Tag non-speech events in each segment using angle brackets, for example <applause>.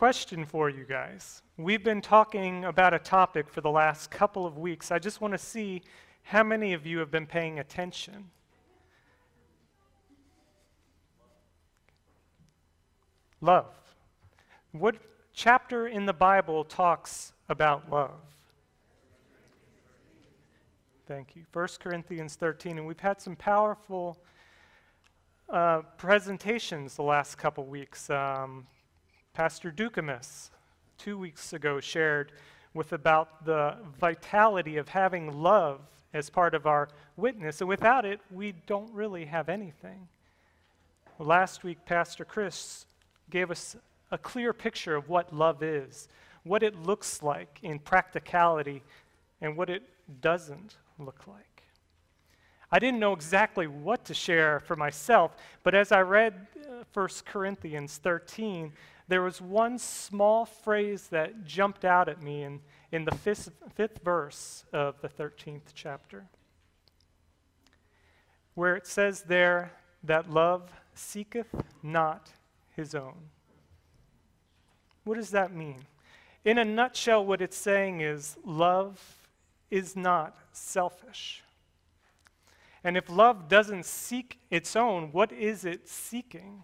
Question for you guys. We've been talking about a topic for the last couple of weeks. I just want to see how many of you have been paying attention. Love. What chapter in the Bible talks about love? Thank you. 1 Corinthians 13. And we've had some powerful uh, presentations the last couple weeks. Um, Pastor Dukamis, two weeks ago, shared with about the vitality of having love as part of our witness. And without it, we don't really have anything. Last week, Pastor Chris gave us a clear picture of what love is, what it looks like in practicality, and what it doesn't look like. I didn't know exactly what to share for myself, but as I read uh, 1 Corinthians 13, there was one small phrase that jumped out at me in, in the fifth, fifth verse of the 13th chapter, where it says there that love seeketh not his own. What does that mean? In a nutshell, what it's saying is love is not selfish. And if love doesn't seek its own, what is it seeking?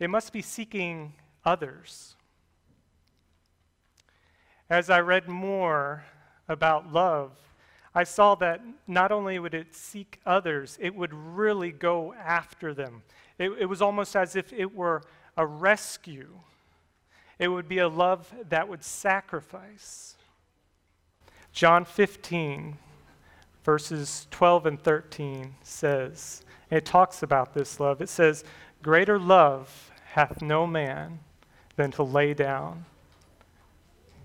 It must be seeking others. As I read more about love, I saw that not only would it seek others, it would really go after them. It, it, was almost as if it were a rescue. It would be a love that would sacrifice. John 15, verses 12 and 13 says, it talks about this love. It says, Greater love hath no man than to lay down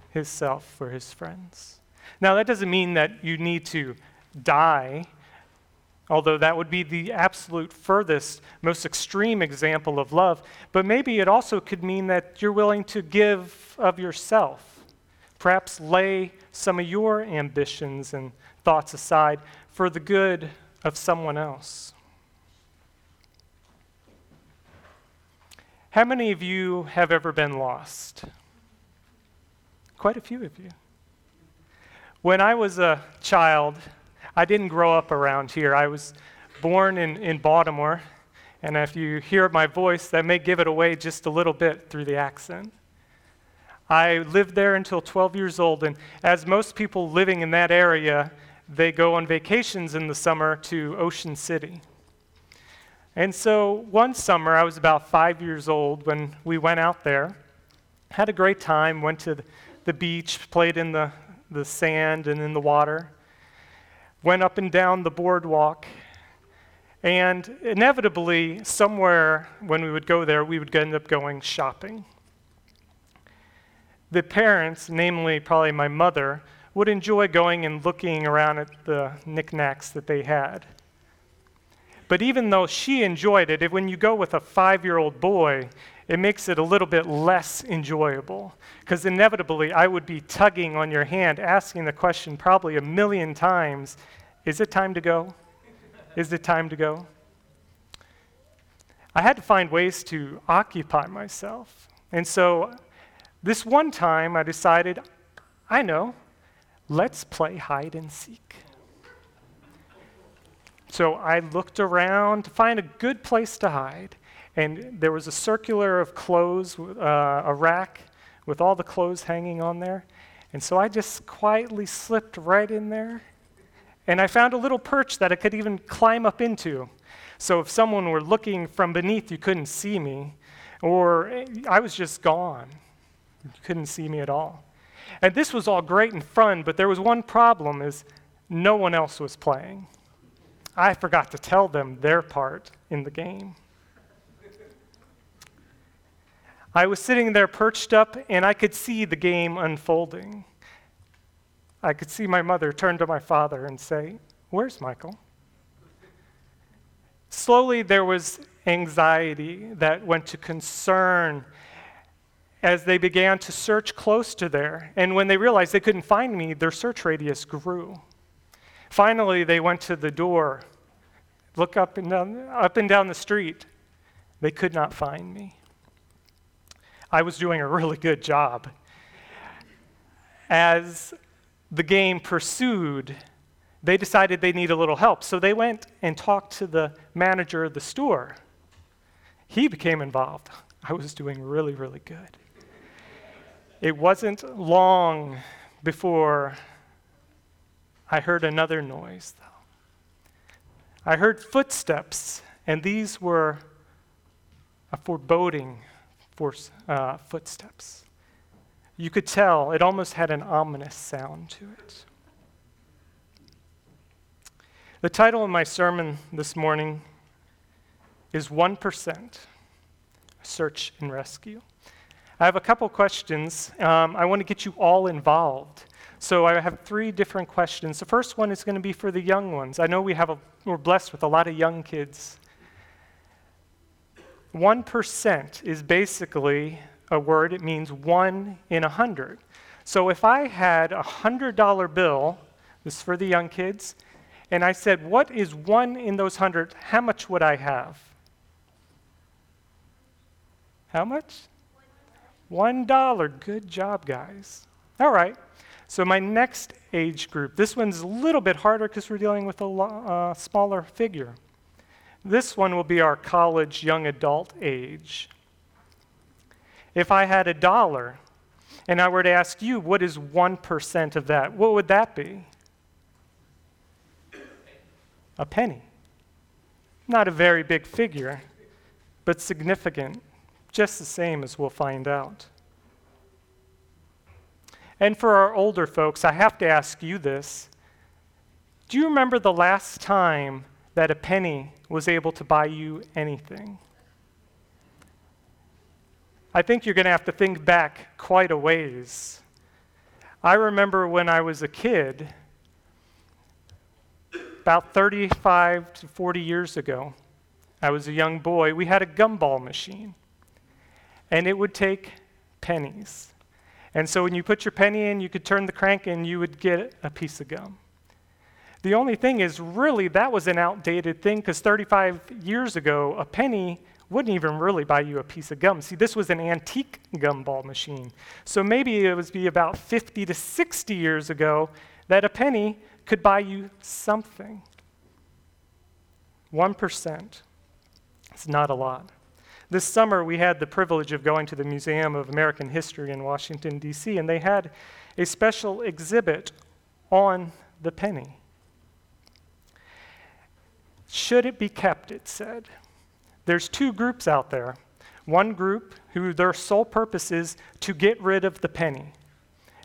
his self for his friends. Now, that doesn't mean that you need to die, although that would be the absolute furthest, most extreme example of love. But maybe it also could mean that you're willing to give of yourself, perhaps lay some of your ambitions and thoughts aside for the good of someone else. How many of you have ever been lost? Quite a few of you. When I was a child, I didn't grow up around here. I was born in, in Baltimore, and if you hear my voice, that may give it away just a little bit through the accent. I lived there until 12 years old, and as most people living in that area, they go on vacations in the summer to Ocean City. And so one summer, I was about five years old when we went out there, had a great time, went to the beach, played in the, the sand and in the water, went up and down the boardwalk. And inevitably, somewhere when we would go there, we would end up going shopping. The parents, namely probably my mother, would enjoy going and looking around at the knickknacks that they had. But even though she enjoyed it, when you go with a five year old boy, it makes it a little bit less enjoyable. Because inevitably, I would be tugging on your hand, asking the question probably a million times Is it time to go? Is it time to go? I had to find ways to occupy myself. And so, this one time, I decided, I know, let's play hide and seek. So I looked around to find a good place to hide, and there was a circular of clothes, uh, a rack with all the clothes hanging on there. And so I just quietly slipped right in there, and I found a little perch that I could even climb up into. So if someone were looking from beneath, you couldn't see me, or I was just gone. You couldn't see me at all. And this was all great and fun, but there was one problem is no one else was playing. I forgot to tell them their part in the game. I was sitting there perched up, and I could see the game unfolding. I could see my mother turn to my father and say, Where's Michael? Slowly, there was anxiety that went to concern as they began to search close to there. And when they realized they couldn't find me, their search radius grew. Finally, they went to the door, look up and down, up and down the street. They could not find me. I was doing a really good job. As the game pursued, they decided they need a little help. So they went and talked to the manager of the store. He became involved. I was doing really, really good. It wasn't long before I heard another noise, though. I heard footsteps, and these were a foreboding for, uh, footsteps. You could tell it almost had an ominous sound to it. The title of my sermon this morning is 1% Search and Rescue. I have a couple questions. Um, I want to get you all involved. So I have three different questions. The first one is going to be for the young ones. I know we have a, we're blessed with a lot of young kids. 1% is basically a word, it means one in a hundred. So if I had a $100 bill, this is for the young kids, and I said, What is one in those hundred? How much would I have? How much? One dollar. Good job, guys. All right. So, my next age group, this one's a little bit harder because we're dealing with a uh, smaller figure. This one will be our college young adult age. If I had a dollar and I were to ask you, what is 1% of that? What would that be? A penny. Not a very big figure, but significant, just the same as we'll find out. And for our older folks, I have to ask you this. Do you remember the last time that a penny was able to buy you anything? I think you're going to have to think back quite a ways. I remember when I was a kid, about 35 to 40 years ago, I was a young boy, we had a gumball machine. And it would take pennies. And so when you put your penny in, you could turn the crank and you would get a piece of gum. The only thing is, really, that was an outdated thing because 35 years ago, a penny wouldn't even really buy you a piece of gum. See, this was an antique gumball machine. So maybe it would be about 50 to 60 years ago that a penny could buy you something. 1%. It's not a lot. This summer, we had the privilege of going to the Museum of American History in Washington, D.C., and they had a special exhibit on the penny. Should it be kept, it said. There's two groups out there. One group who their sole purpose is to get rid of the penny.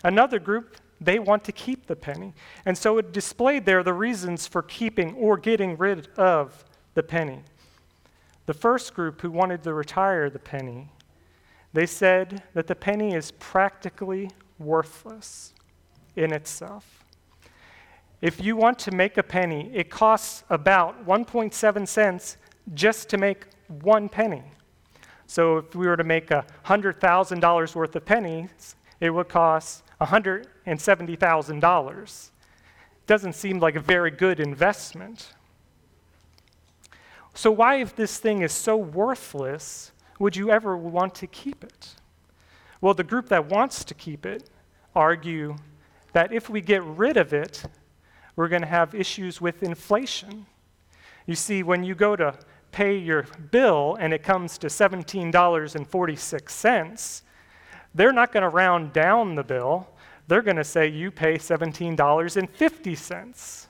Another group, they want to keep the penny. And so it displayed there the reasons for keeping or getting rid of the penny. The first group who wanted to retire the penny, they said that the penny is practically worthless in itself. If you want to make a penny, it costs about 1.7 cents just to make one penny. So if we were to make $100,000 worth of pennies, it would cost $170,000. Doesn't seem like a very good investment. So, why, if this thing is so worthless, would you ever want to keep it? Well, the group that wants to keep it argue that if we get rid of it, we're going to have issues with inflation. You see, when you go to pay your bill and it comes to $17.46, they're not going to round down the bill. They're going to say you pay $17.50.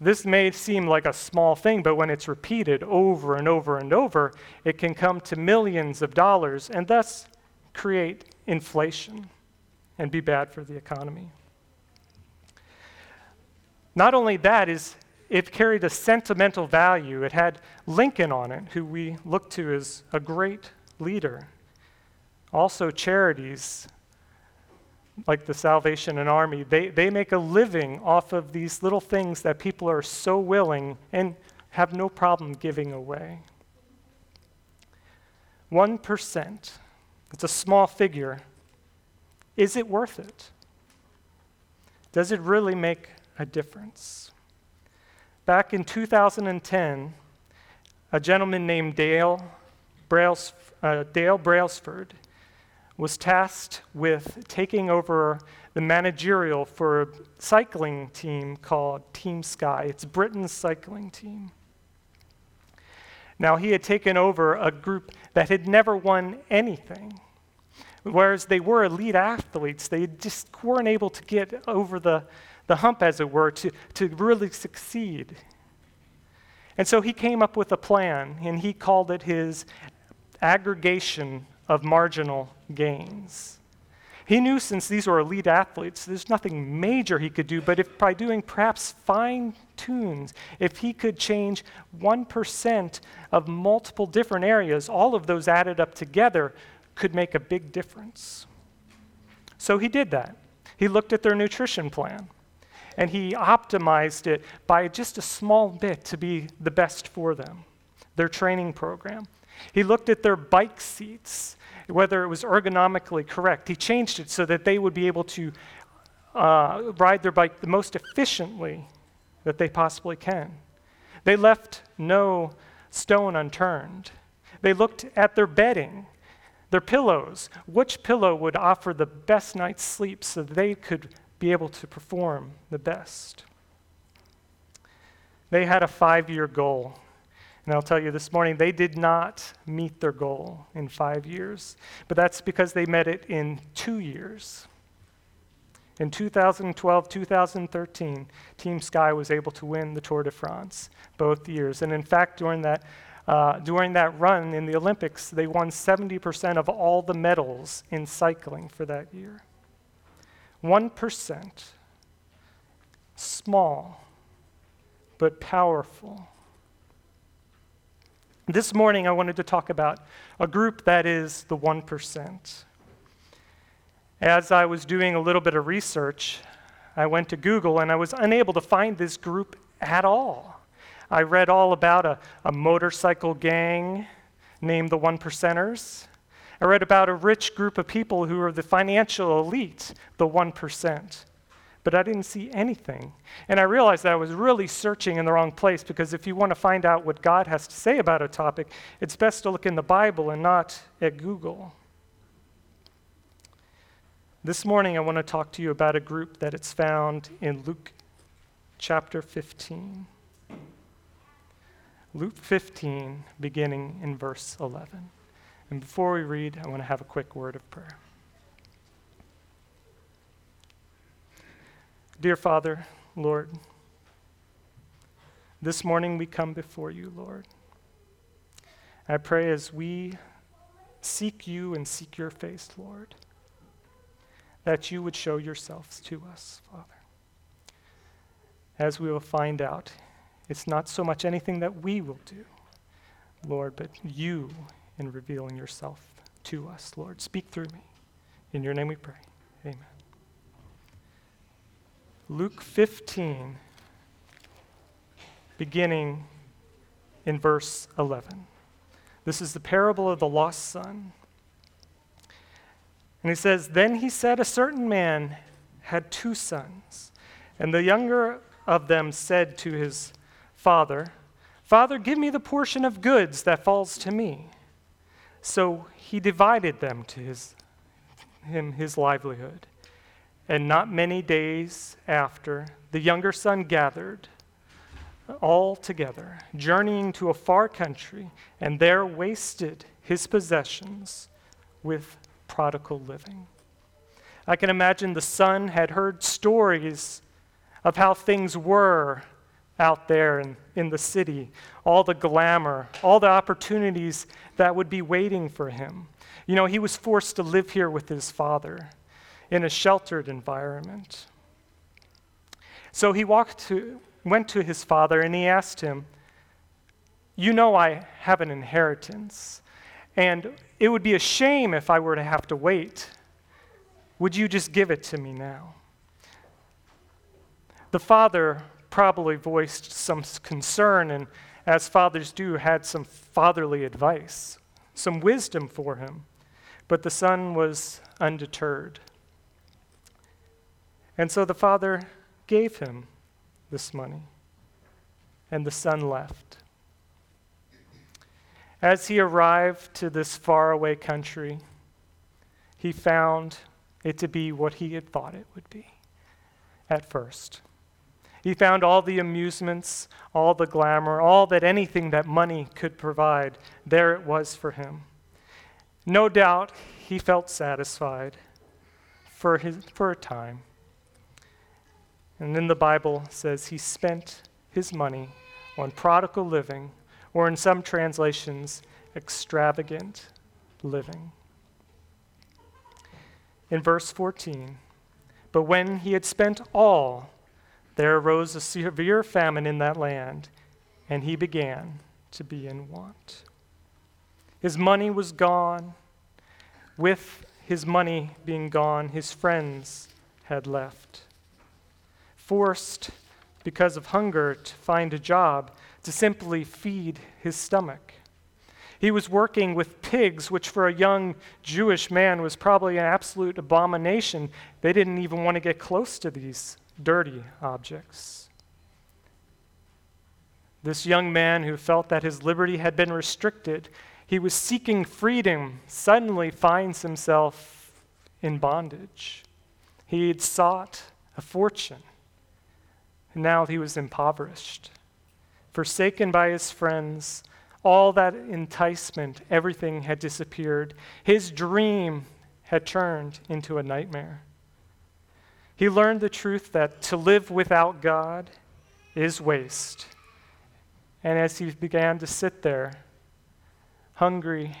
This may seem like a small thing, but when it's repeated over and over and over, it can come to millions of dollars and thus create inflation and be bad for the economy. Not only that is it carried a sentimental value. It had Lincoln on it, who we look to as a great leader. Also, charities like the Salvation and Army, they, they make a living off of these little things that people are so willing and have no problem giving away. 1%, it's a small figure. Is it worth it? Does it really make a difference? Back in 2010, a gentleman named Dale, Brails, uh, Dale Brailsford, was tasked with taking over the managerial for a cycling team called Team Sky. It's Britain's cycling team. Now, he had taken over a group that had never won anything. Whereas they were elite athletes, they just weren't able to get over the, the hump, as it were, to, to really succeed. And so he came up with a plan, and he called it his aggregation of marginal gains. He knew since these were elite athletes, there's nothing major he could do, but if by doing perhaps fine tunes, if he could change 1% of multiple different areas, all of those added up together could make a big difference. So he did that. He looked at their nutrition plan and he optimized it by just a small bit to be the best for them, their training program. He looked at their bike seats whether it was ergonomically correct. He changed it so that they would be able to uh, ride their bike the most efficiently that they possibly can. They left no stone unturned. They looked at their bedding, their pillows. Which pillow would offer the best night's sleep so they could be able to perform the best? They had a five year goal and I'll tell you this morning, they did not meet their goal in five years, but that's because they met it in two years. In 2012, 2013, Team Sky was able to win the Tour de France both years. And in fact, during that, uh, during that run in the Olympics, they won 70% of all the medals in cycling for that year. 1%, small, but powerful. This morning, I wanted to talk about a group that is the 1%. As I was doing a little bit of research, I went to Google and I was unable to find this group at all. I read all about a, a motorcycle gang named the One Percenters. I read about a rich group of people who are the financial elite, the 1% but I didn't see anything. And I realized that I was really searching in the wrong place because if you want to find out what God has to say about a topic, it's best to look in the Bible and not at Google. This morning, I want to talk to you about a group that it's found in Luke chapter 15. Luke 15, beginning in verse 11. And before we read, I want to have a quick word of prayer. Dear Father, Lord, this morning we come before you, Lord. I pray as we seek you and seek your face, Lord, that you would show yourselves to us, Father. As we will find out, it's not so much anything that we will do, Lord, but you in revealing yourself to us, Lord. Speak through me. In your name we pray. Amen. Luke 15, beginning in verse 11. This is the parable of the lost son. And he says, Then he said, A certain man had two sons, and the younger of them said to his father, Father, give me the portion of goods that falls to me. So he divided them to his, him his livelihood. And not many days after, the younger son gathered all together, journeying to a far country, and there wasted his possessions with prodigal living. I can imagine the son had heard stories of how things were out there in, in the city, all the glamour, all the opportunities that would be waiting for him. You know, he was forced to live here with his father in a sheltered environment. So he walked to, went to his father and he asked him, You know, I have an inheritance, and it would be a shame if I were to have to wait. Would you just give it to me now? The father probably voiced some concern and, as fathers do, had some fatherly advice, some wisdom for him. But the son was undeterred. And so the father gave him this money, and the son left. As he arrived to this faraway country, he found it to be what he had thought it would be at first. He found all the amusements, all the glamour, all that anything that money could provide. There it was for him. No doubt he felt satisfied for, his, for a time. And then the Bible says he spent his money on prodigal living, or in some translations, extravagant living. In verse 14, but when he had spent all, there arose a severe famine in that land, and he began to be in want. His money was gone. With his money being gone, his friends had left. Forced, because of hunger, to find a job to simply feed his stomach. He was working with pigs, which for a young Jewish man was probably an absolute abomination. They didn't even want to get close to these dirty objects. This young man who felt that his liberty had been restricted, he was seeking freedom, suddenly finds himself in bondage. He had sought a fortune, and now he was impoverished. Forsaken by his friends, all that enticement, everything had disappeared. His dream had turned into a nightmare. He learned the truth that to live without God is waste. And as he began to sit there, hungry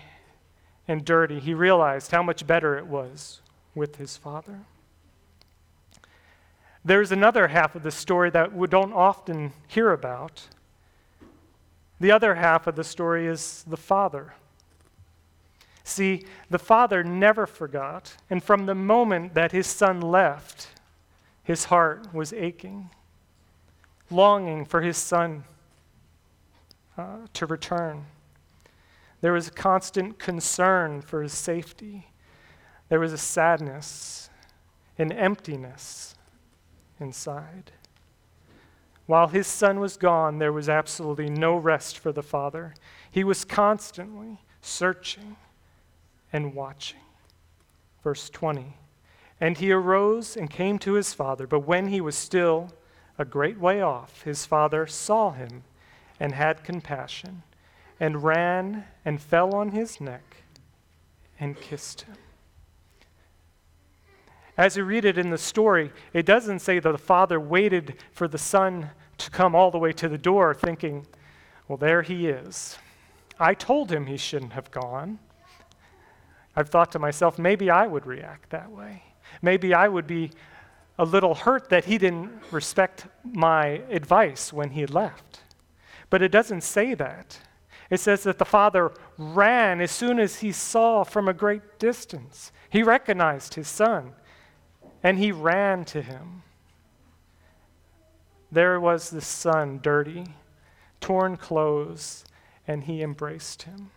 and dirty, he realized how much better it was with his father. There's another half of the story that we don't often hear about. The other half of the story is the father. See, the father never forgot, and from the moment that his son left, his heart was aching, longing for his son uh, to return. There was a constant concern for his safety. There was a sadness, an emptiness inside. While his son was gone, there was absolutely no rest for the father. He was constantly searching and watching. Verse 20 and he arose and came to his father. But when he was still a great way off, his father saw him and had compassion, and ran and fell on his neck and kissed him. As you read it in the story, it doesn't say that the father waited for the son to come all the way to the door, thinking, well, there he is. I told him he shouldn't have gone. I've thought to myself, maybe I would react that way. Maybe I would be a little hurt that he didn't respect my advice when he left. But it doesn't say that. It says that the father ran as soon as he saw from a great distance. He recognized his son and he ran to him. There was the son, dirty, torn clothes, and he embraced him.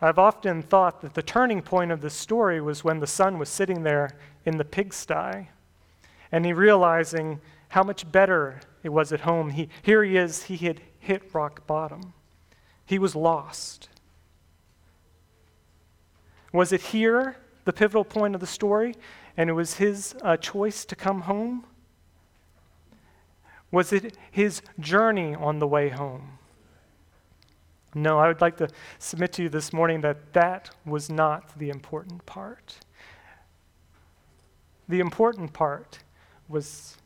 I've often thought that the turning point of the story was when the son was sitting there in the pigsty and he realizing how much better it was at home. He, here he is, he had hit rock bottom. He was lost. Was it here, the pivotal point of the story, and it was his uh, choice to come home? Was it his journey on the way home? No, I would like to submit to you this morning that that was not the important part. The important part was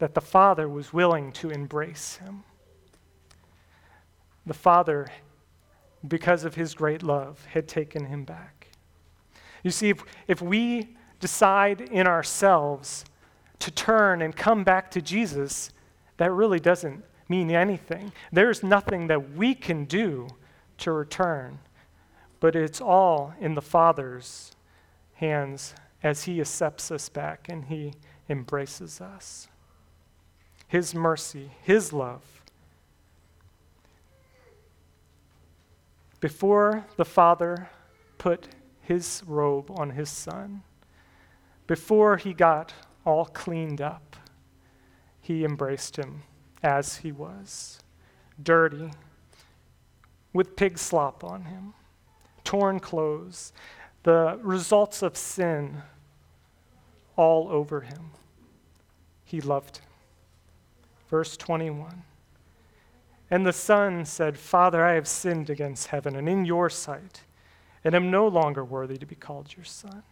that the Father was willing to embrace him. The Father, because of his great love, had taken him back. You see, if, if we decide in ourselves to turn and come back to Jesus, that really doesn't mean anything. There's nothing that we can do to return, but it's all in the Father's hands as He accepts us back and He embraces us. His mercy, His love. Before the Father put His robe on His Son, before He got all cleaned up, He embraced Him as He was, dirty with pig slop on him, torn clothes, the results of sin all over him. He loved him. Verse 21. And the son said, Father, I have sinned against heaven and in your sight, and am no longer worthy to be called your son.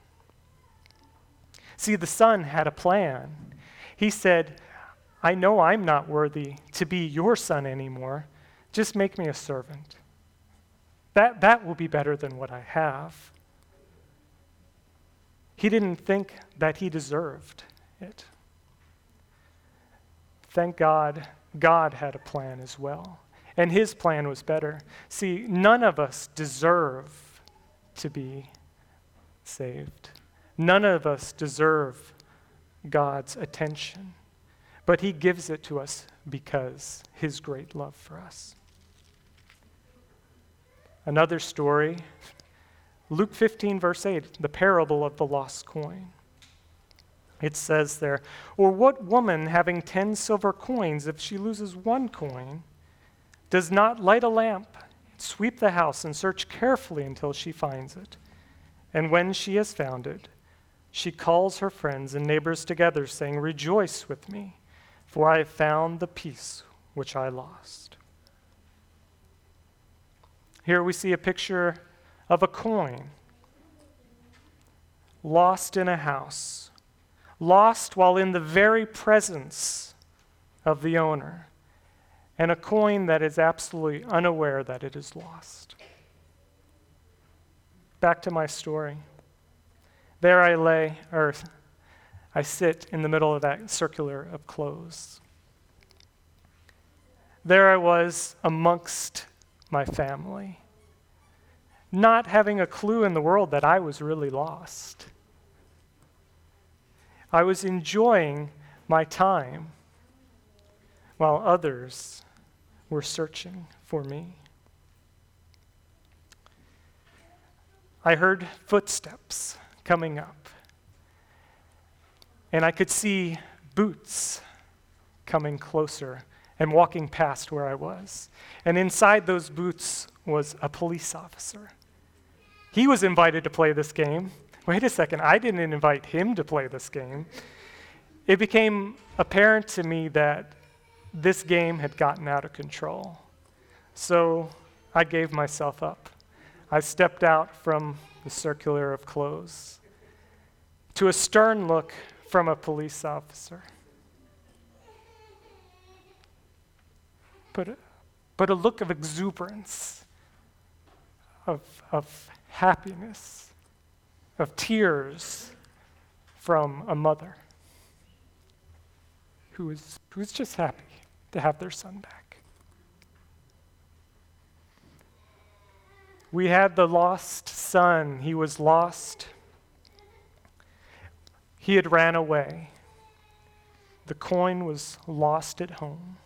See, the son had a plan. He said, I know I'm not worthy to be your son anymore. Just make me a servant. That, that will be better than what I have. He didn't think that he deserved it. Thank God, God had a plan as well. And his plan was better. See, none of us deserve to be saved. None of us deserve God's attention. But he gives it to us because his great love for us. Another story, Luke 15, verse 8, the parable of the lost coin. It says there, Or what woman having ten silver coins, if she loses one coin, does not light a lamp, sweep the house, and search carefully until she finds it? And when she has found it, she calls her friends and neighbors together, saying, Rejoice with me, for I have found the piece which I lost. Here we see a picture of a coin lost in a house, lost while in the very presence of the owner, and a coin that is absolutely unaware that it is lost. Back to my story. There I lay, or I sit in the middle of that circular of clothes. There I was amongst my family, not having a clue in the world that I was really lost. I was enjoying my time while others were searching for me. I heard footsteps coming up, and I could see boots coming closer and walking past where I was. And inside those boots was a police officer. He was invited to play this game. Wait a second, I didn't invite him to play this game. It became apparent to me that this game had gotten out of control. So I gave myself up. I stepped out from the circular of clothes to a stern look from a police officer. but, but a look of exuberance, of, of happiness, of tears from a mother who is, who is just happy to have their son back. We had the lost son. He was lost. He had ran away. The coin was lost at home.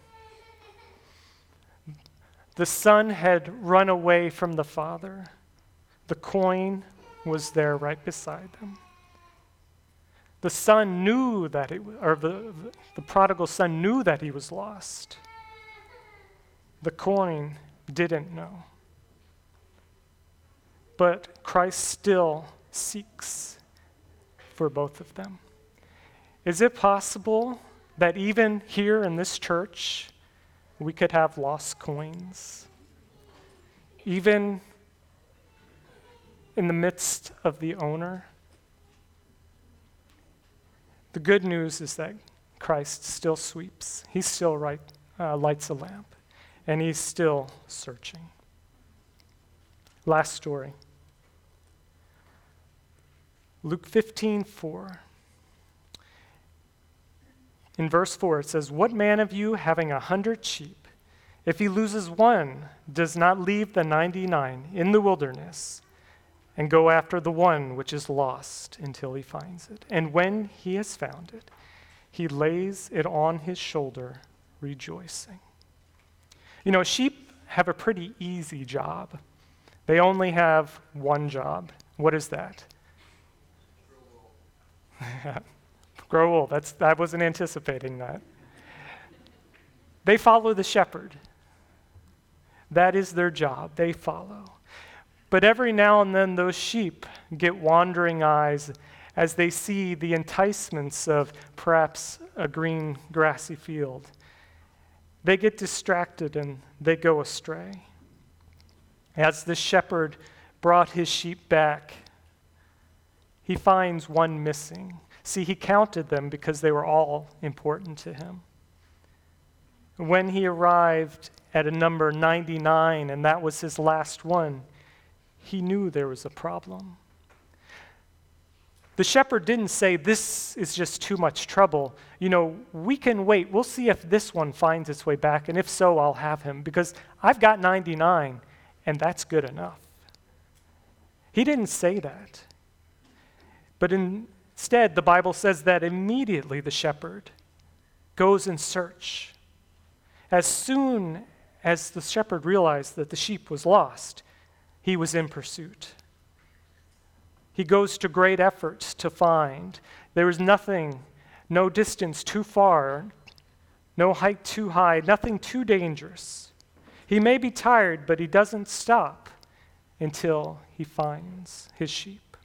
The son had run away from the father. The coin was there right beside them. The son knew that it, or the, the prodigal son knew that he was lost. The coin didn't know. But Christ still seeks for both of them. Is it possible that even here in this church, we could have lost coins. Even in the midst of the owner. The good news is that Christ still sweeps, he still right, uh, lights a lamp, and he's still searching. Last story Luke 15 4. In verse 4, it says, What man of you, having a hundred sheep, if he loses one, does not leave the 99 in the wilderness and go after the one which is lost until he finds it? And when he has found it, he lays it on his shoulder, rejoicing. You know, sheep have a pretty easy job. They only have one job. What is that? <laughs> Grow wool. That's, I wasn't anticipating that. They follow the shepherd. That is their job. They follow. But every now and then, those sheep get wandering eyes as they see the enticements of perhaps a green, grassy field. They get distracted and they go astray. As the shepherd brought his sheep back, he finds one missing. See, he counted them because they were all important to him. When he arrived at a number 99, and that was his last one, he knew there was a problem. The shepherd didn't say, This is just too much trouble. You know, we can wait. We'll see if this one finds its way back, and if so, I'll have him, because I've got 99, and that's good enough. He didn't say that. But instead, the Bible says that immediately the shepherd goes in search. As soon as the shepherd realized that the sheep was lost, he was in pursuit. He goes to great efforts to find. There is nothing, no distance too far, no height too high, nothing too dangerous. He may be tired, but he doesn't stop until he finds his sheep.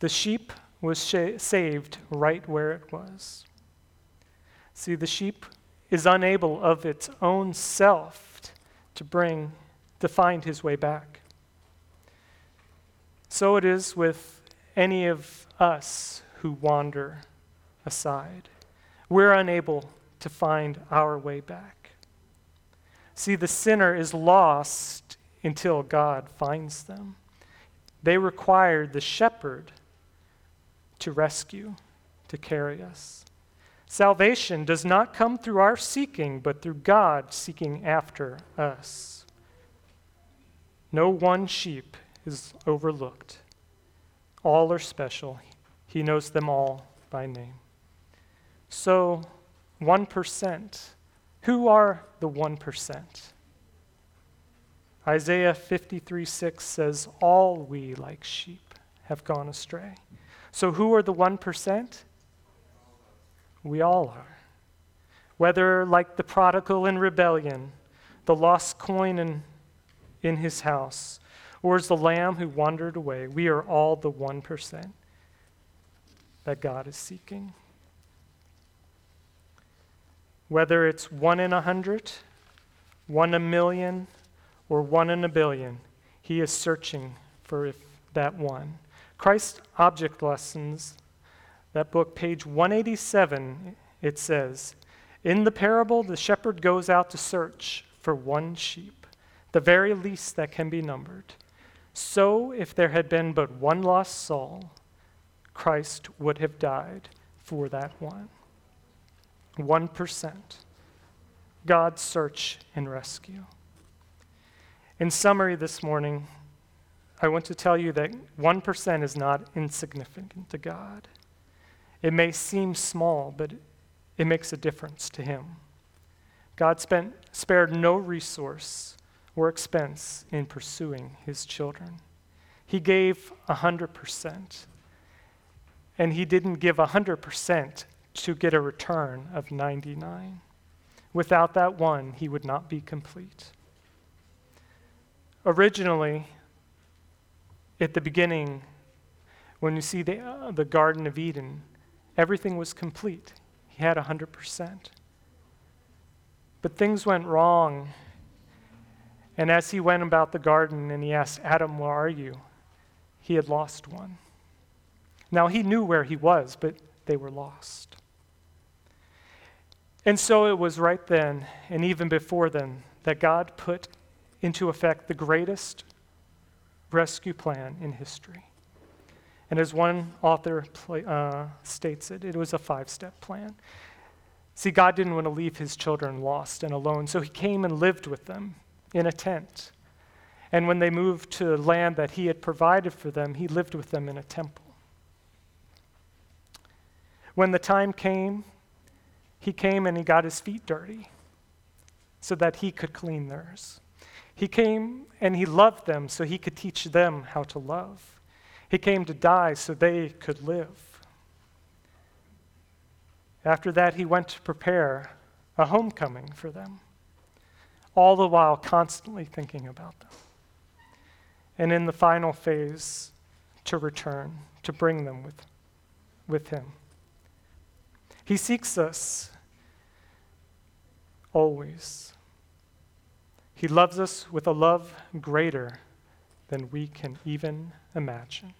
The sheep was sh- saved right where it was. See, the sheep is unable of its own self to bring, to find his way back. So it is with any of us who wander aside. We're unable to find our way back. See, the sinner is lost until God finds them. They required the shepherd to rescue, to carry us. Salvation does not come through our seeking, but through God seeking after us. No one sheep is overlooked. All are special. He knows them all by name. So, 1%. Who are the 1%? Isaiah 53 6 says, All we like sheep have gone astray. So, who are the 1%? We all are. Whether, like the prodigal in rebellion, the lost coin in, in his house, or as the lamb who wandered away, we are all the 1% that God is seeking. Whether it's one in a hundred, one a million, or one in a billion, He is searching for that one. Christ's Object Lessons, that book, page 187, it says, In the parable, the shepherd goes out to search for one sheep, the very least that can be numbered. So, if there had been but one lost soul, Christ would have died for that one. 1%. God's search and rescue. In summary, this morning, I want to tell you that 1% is not insignificant to God. It may seem small, but it makes a difference to Him. God spent, spared no resource or expense in pursuing his children. He gave 100%. And he didn't give 100% to get a return of 99. Without that one, he would not be complete. Originally, at the beginning, when you see the, uh, the Garden of Eden, everything was complete. He had 100%. But things went wrong and as he went about the garden and he asked, Adam, where are you? He had lost one. Now he knew where he was, but they were lost. And so it was right then, and even before then, that God put into effect the greatest rescue plan in history. And as one author uh, states it, it was a five step plan. See, God didn't want to leave his children lost and alone, so he came and lived with them in a tent. And when they moved to land that he had provided for them, he lived with them in a temple. When the time came, he came and he got his feet dirty so that he could clean theirs. He came and he loved them so he could teach them how to love. He came to die so they could live. After that, he went to prepare a homecoming for them. all the while constantly thinking about them. And in the final phase, to return, to bring them with, with Him. He seeks us always. He loves us with a love greater than we can even imagine.